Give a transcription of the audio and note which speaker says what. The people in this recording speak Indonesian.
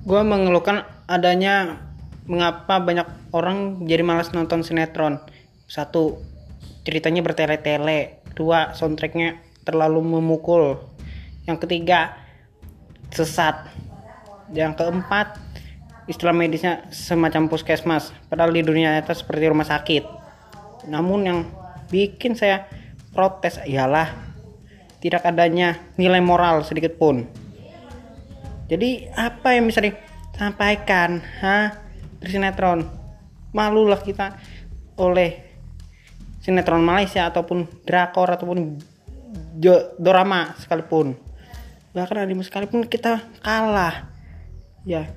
Speaker 1: gue mengeluhkan adanya mengapa banyak orang jadi malas nonton sinetron. Satu ceritanya bertele-tele. Dua soundtracknya terlalu memukul. Yang ketiga sesat. Yang keempat istilah medisnya semacam puskesmas. Padahal di dunia nyata seperti rumah sakit. Namun yang bikin saya protes ialah tidak adanya nilai moral sedikit pun jadi apa yang bisa disampaikan ha dari sinetron. Malulah kita oleh sinetron Malaysia ataupun drakor ataupun drama sekalipun. Bahkan anime sekalipun kita kalah. Ya